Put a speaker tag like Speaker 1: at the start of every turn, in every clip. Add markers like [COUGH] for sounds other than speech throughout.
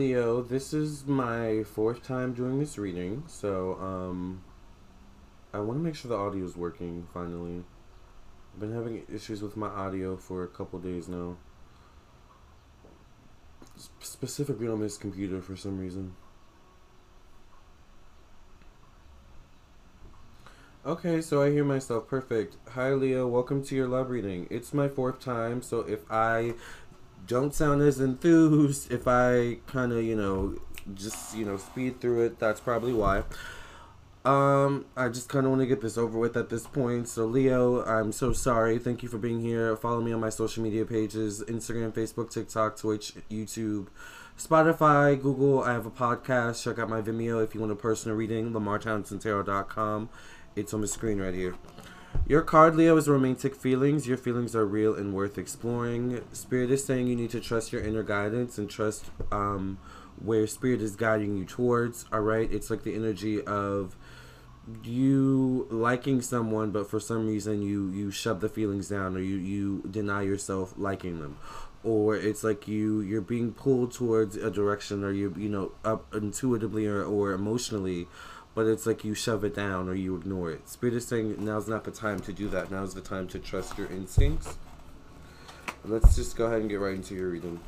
Speaker 1: Leo. This is my fourth time doing this reading, so um, I want to make sure the audio is working finally. I've been having issues with my audio for a couple days now, specifically on this computer for some reason. Okay, so I hear myself. Perfect. Hi, Leo. Welcome to your love reading. It's my fourth time, so if I don't sound as enthused, if I kind of, you know, just, you know, speed through it, that's probably why. Um, I just kind of want to get this over with at this point. So, Leo, I'm so sorry. Thank you for being here. Follow me on my social media pages Instagram, Facebook, TikTok, Twitch, YouTube, Spotify, Google. I have a podcast. Check out my Vimeo if you want a personal reading, lamartownsendtarot.com. It's on the screen right here. Your card, Leo, is romantic feelings. Your feelings are real and worth exploring. Spirit is saying you need to trust your inner guidance and trust um, where Spirit is guiding you towards. All right? It's like the energy of you liking someone, but for some reason you you shove the feelings down or you you deny yourself liking them, or it's like you you're being pulled towards a direction or you you know up intuitively or, or emotionally but it's like you shove it down or you ignore it. Spirit is saying now's not the time to do that. Now's the time to trust your instincts. Let's just go ahead and get right into your reading.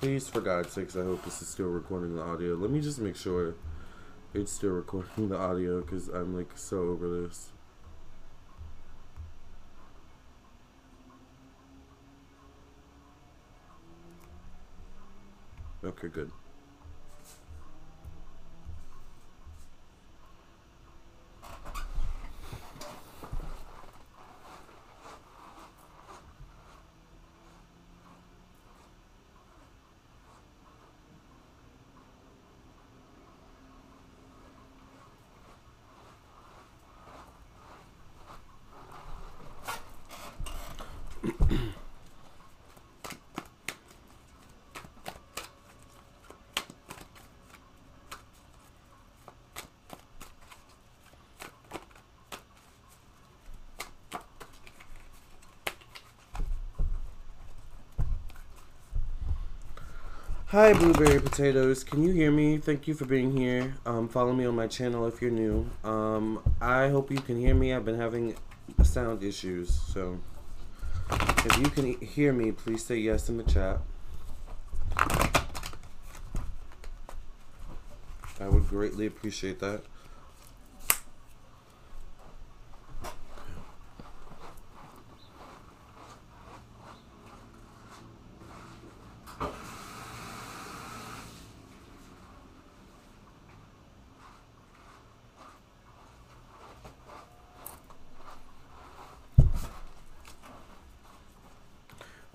Speaker 1: Please, for God's sakes, I hope this is still recording the audio. Let me just make sure it's still recording the audio because I'm like so over this. Okay, good. Hi, Blueberry Potatoes. Can you hear me? Thank you for being here. Um, follow me on my channel if you're new. Um, I hope you can hear me. I've been having sound issues, so if you can hear me, please say yes in the chat. I would greatly appreciate that.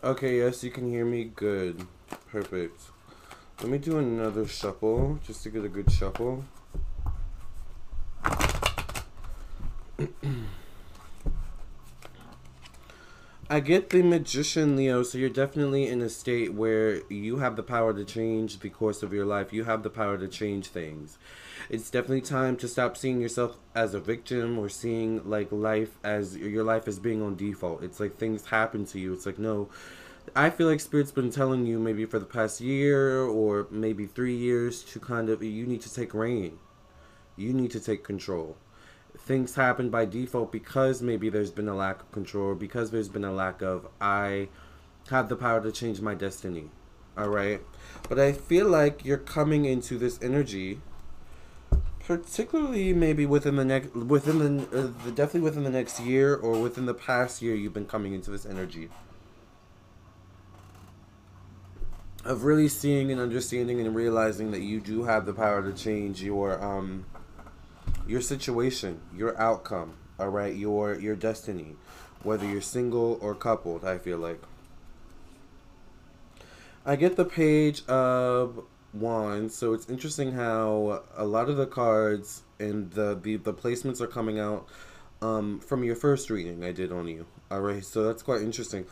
Speaker 1: Okay, yes, you can hear me. Good. Perfect. Let me do another shuffle, just to get a good shuffle. I get the magician, Leo, so you're definitely in a state where you have the power to change the course of your life. You have the power to change things. It's definitely time to stop seeing yourself as a victim or seeing like life as your life as being on default. It's like things happen to you. It's like, no, I feel like Spirit's been telling you maybe for the past year or maybe three years to kind of, you need to take rein. You need to take control. Things happen by default because maybe there's been a lack of control, because there's been a lack of, I have the power to change my destiny. All right. But I feel like you're coming into this energy particularly maybe within the next within the, uh, the definitely within the next year or within the past year you've been coming into this energy of really seeing and understanding and realizing that you do have the power to change your um your situation, your outcome, all right, your your destiny, whether you're single or coupled, I feel like. I get the page of wands, so it's interesting how a lot of the cards and the the, the placements are coming out um, from your first reading I did on you. All right, so that's quite interesting.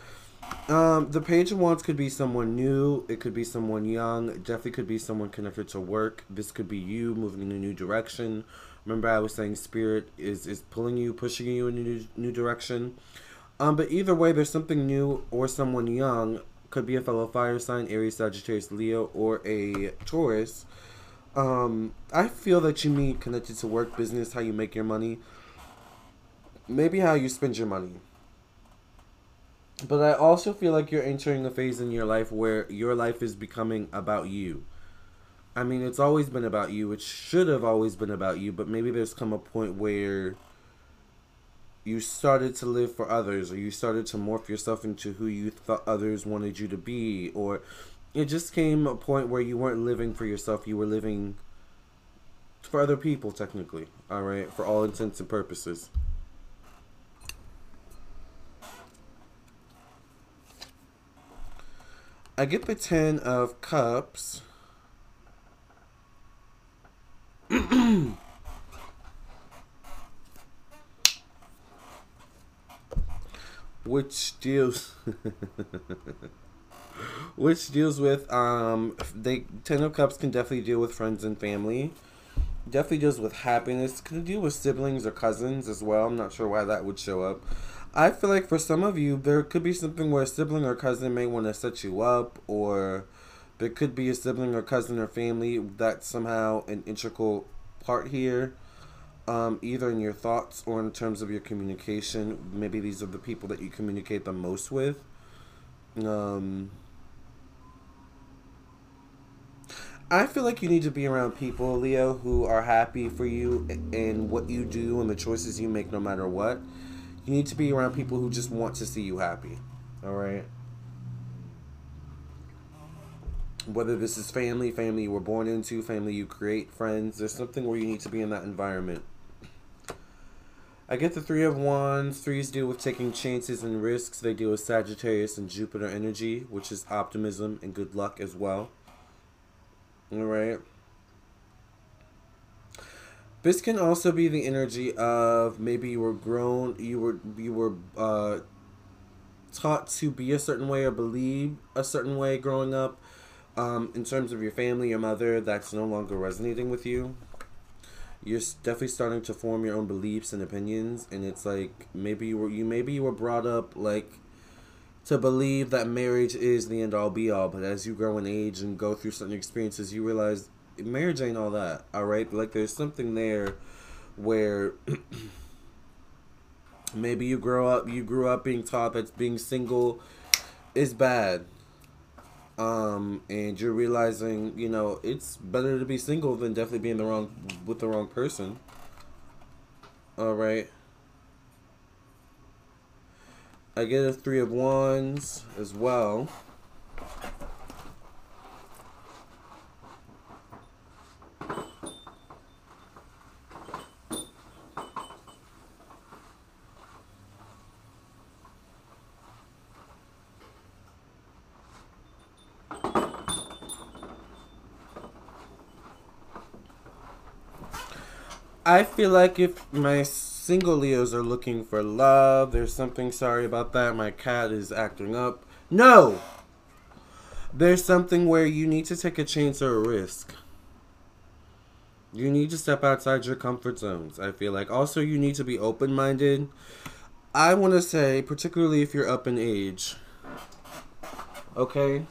Speaker 1: Um, the page of wands could be someone new. It could be someone young. It definitely could be someone connected to work. This could be you moving in a new direction. Remember, I was saying spirit is is pulling you, pushing you in a new new direction. Um, but either way, there's something new or someone young. Could be a fellow fire sign, Aries, Sagittarius, Leo, or a Taurus. Um, I feel that you meet connected to work, business, how you make your money, maybe how you spend your money. But I also feel like you're entering a phase in your life where your life is becoming about you. I mean, it's always been about you. It should have always been about you, but maybe there's come a point where you started to live for others or you started to morph yourself into who you thought others wanted you to be or it just came a point where you weren't living for yourself. You were living for other people technically all right? For all intents and purposes. I get the 10 of cups [CLEARS THROAT] which deals [LAUGHS] which deals with um they ten of cups can definitely deal with friends and family. Definitely deals with happiness. Can deal with siblings or cousins as well. I'm not sure why that would show up. I feel like for some of you there could be something where a sibling or cousin may want to set you up or there could be a sibling or cousin or family that's somehow an integral part here um, either in your thoughts or in terms of your communication. Maybe these are the people that you communicate the most with. Um, I feel like you need to be around people, Leo, who are happy for you and what you do and the choices you make no matter what. You need to be around people who just want to see you happy. All right? Whether this is family, family you were born into, family you create, friends, there's something where you need to be in that environment. I get the Three of Wands. Threes deal with taking chances and risks. They deal with Sagittarius and Jupiter energy, which is optimism and good luck as well. Alright. This can also be the energy of maybe you were grown, you were you were uh, taught to be a certain way or believe a certain way growing up. Um, in terms of your family, your mother, that's no longer resonating with you you're definitely starting to form your own beliefs and opinions and it's like maybe you were you maybe you were brought up like to believe that marriage is the end all be all but as you grow in age and go through certain experiences you realize marriage ain't all that all right? Like there's something there where [CLEARS THROAT] maybe you grow up you grew up being taught that being single is bad um, and you're realizing, you know, it's better to be single than definitely being the wrong with the wrong person. All right. I get a three of wands as well. I feel like if my single Leos are looking for love, there's something sorry about that. My cat is acting up. No! There's something where you need to take a chance or a risk. You need to step outside your comfort zones, I feel like. Also, you need to be open minded. I want to say, particularly if you're up in age, okay?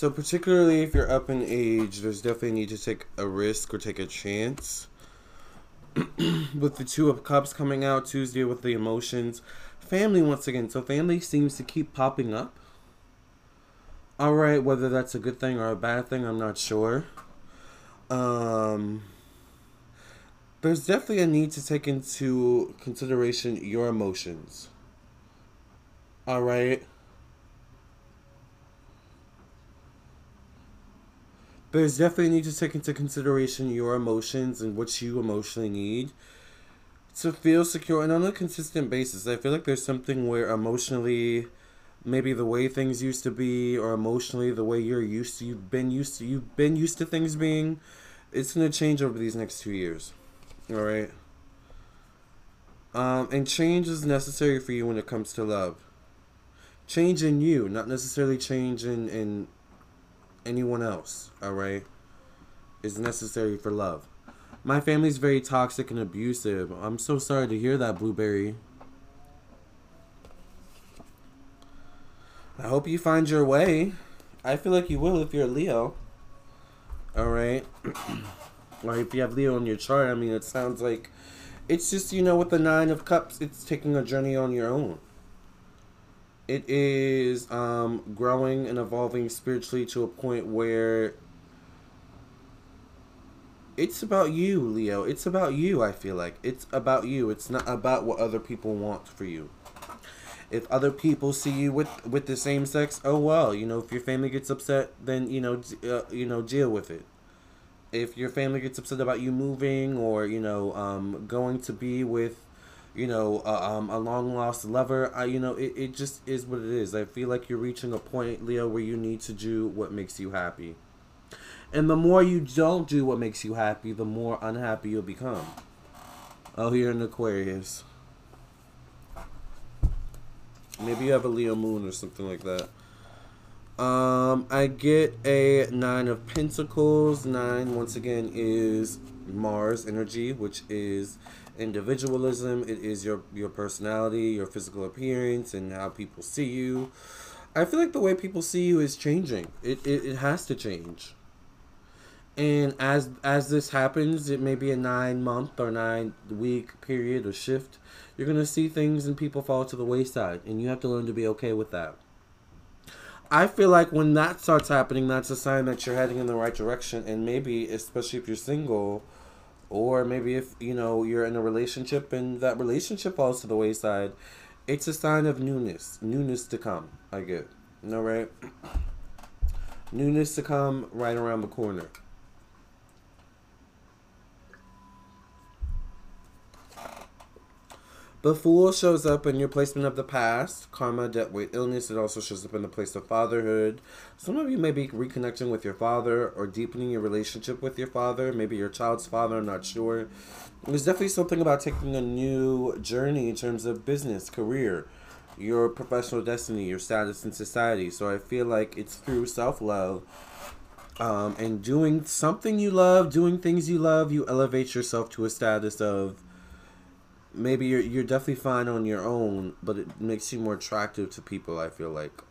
Speaker 1: So particularly if you're up in age, there's definitely need to take a risk or take a chance. [CLEARS THROAT] with the two of cups coming out Tuesday with the emotions, family once again. So family seems to keep popping up. All right, whether that's a good thing or a bad thing, I'm not sure. Um, there's definitely a need to take into consideration your emotions. All right. There's definitely need to take into consideration your emotions and what you emotionally need to feel secure and on a consistent basis. I feel like there's something where emotionally maybe the way things used to be or emotionally the way you're used to you've been used to you've been used to things being it's going to change over these next two years all right um, and change is necessary for you when it comes to love change in you not necessarily change in, in anyone else all right is necessary for love my family's very toxic and abusive i'm so sorry to hear that blueberry I hope you find your way. I feel like you will if you're Leo. Alright. [CLEARS THROAT] or if you have Leo on your chart, I mean, it sounds like it's just, you know, with the Nine of Cups, it's taking a journey on your own. It is um, growing and evolving spiritually to a point where it's about you, Leo. It's about you, I feel like. It's about you. It's not about what other people want for you if other people see you with with the same sex, oh well, you know, if your family gets upset, then you know, uh, you know, deal with it. If your family gets upset about you moving or you know, um, going to be with, you know, uh, um, a long lost lover, I, you know, it, it just is what it is. I feel like you're reaching a point, Leo, where you need to do what makes you happy. And the more you don't do what makes you happy, the more unhappy you'll become. Oh, you're an Aquarius. Maybe you have a Leo moon or something like that. Um, I get a nine of pentacles. Nine, once again, is Mars energy, which is individualism. It is your your personality, your physical appearance, and how people see you. I feel like the way people see you is changing. It it, it has to change. And as as this happens, it may be a nine month or nine week period or shift you're to see things and people fall to the wayside, and you have to learn to be okay with that. I feel like when that starts happening, that's a sign that you're heading in the right direction, and maybe, especially if you're single, or maybe if you know you're in a relationship and that relationship falls to the wayside, it's a sign of newness, newness to come. I get, you know, right? [CLEARS THROAT] newness to come right around the corner. The Fool shows up in your placement of the past, karma, debt, weight, illness. It also shows up in the place of fatherhood. Some of you may be reconnecting with your father or deepening your relationship with your father, maybe your child's father, I'm not sure. There's definitely something about taking a new journey in terms of business, career, your professional destiny, your status in society. So I feel like it's through self love. Um, and doing something you love, doing things you love, you elevate yourself to a status of maybe you're you're definitely fine on your own, but it makes you more attractive to people. I feel like.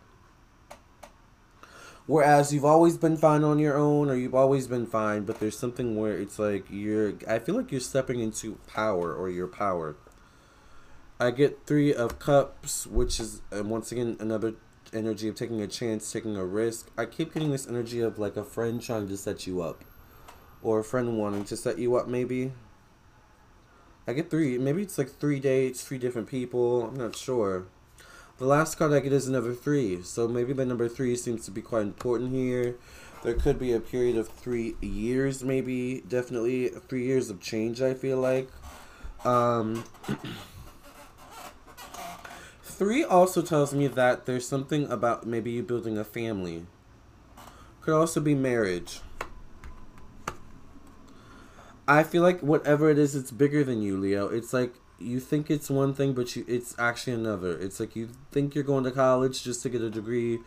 Speaker 1: Whereas you've always been fine on your own, or you've always been fine, but there's something where it's like you're. I feel like you're stepping into power or your power. I get three of cups, which is once again another energy of taking a chance, taking a risk. I keep getting this energy of like a friend trying to set you up, or a friend wanting to set you up, maybe. I get three. Maybe it's like three dates, three different people. I'm not sure. The last card I get is another three. So maybe the number three seems to be quite important here. There could be a period of three years, maybe. Definitely three years of change, I feel like. Um, [CLEARS THROAT] three also tells me that there's something about maybe you building a family. Could also be marriage. I feel like whatever it is, it's bigger than you, Leo. It's like you think it's one thing, but you it's actually another. It's like you think you're going to college just to get a degree,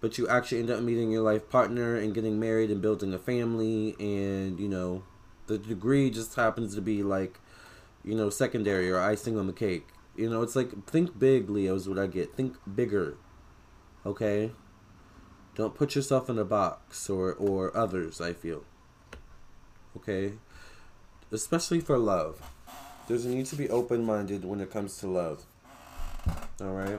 Speaker 1: but you actually end up meeting your life partner and getting married and building a family, and you know, the degree just happens to be like, you know, secondary or icing on the cake. You know, it's like think big, Leo is what I get. Think bigger. Okay? Don't put yourself in a box or or others, I feel. Okay? Especially for love. There's a need to be open minded when it comes to love. All right.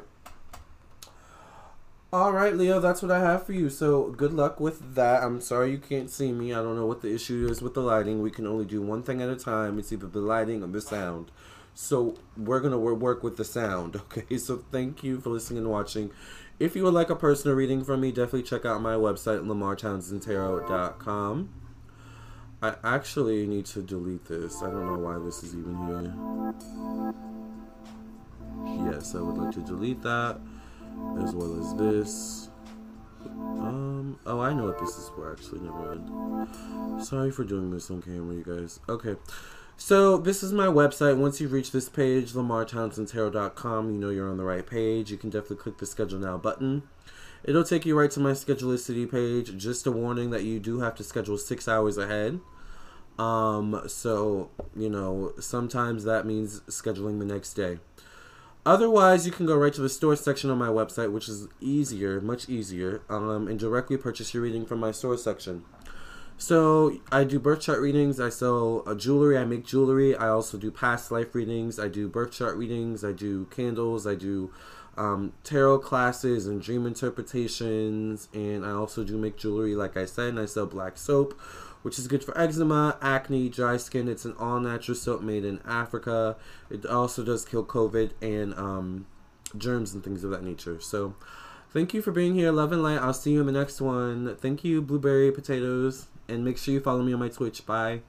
Speaker 1: All right, Leo, that's what I have for you. So good luck with that. I'm sorry you can't see me. I don't know what the issue is with the lighting. We can only do one thing at a time. It's either the lighting or the sound. So we're going to work with the sound. [LAUGHS] Okay, so thank you for listening and watching. If you would like a personal reading from me, definitely check out my website, lamartownsendtarot.com. I actually need to delete this. I don't know why this is even here. Yes, I would like to delete that. as well as this. Um, oh, I know what this is for actually, never mind. Sorry for doing this on camera, you guys. Okay. So this is my website. Once you reach this page, lamartownsendtarot.com, you know you're on the right page. You can definitely click the schedule now button. It'll take you right to my Schedulicity page. Just a warning that you do have to schedule six hours ahead. Um, so, you know, sometimes that means scheduling the next day. Otherwise, you can go right to the store section on my website, which is easier, much easier, um, and directly purchase your reading from my store section. So I do birth chart readings. I sell uh, jewelry. I make jewelry. I also do past life readings. I do birth chart readings. I do candles. I do um, tarot classes and dream interpretations. And I also do make jewelry, like I said. And I sell black soap, which is good for eczema, acne, dry skin. It's an all natural soap made in Africa. It also does kill COVID and um, germs and things of that nature. So. Thank you for being here. Love and light. I'll see you in the next one. Thank you, Blueberry Potatoes. And make sure you follow me on my Twitch. Bye.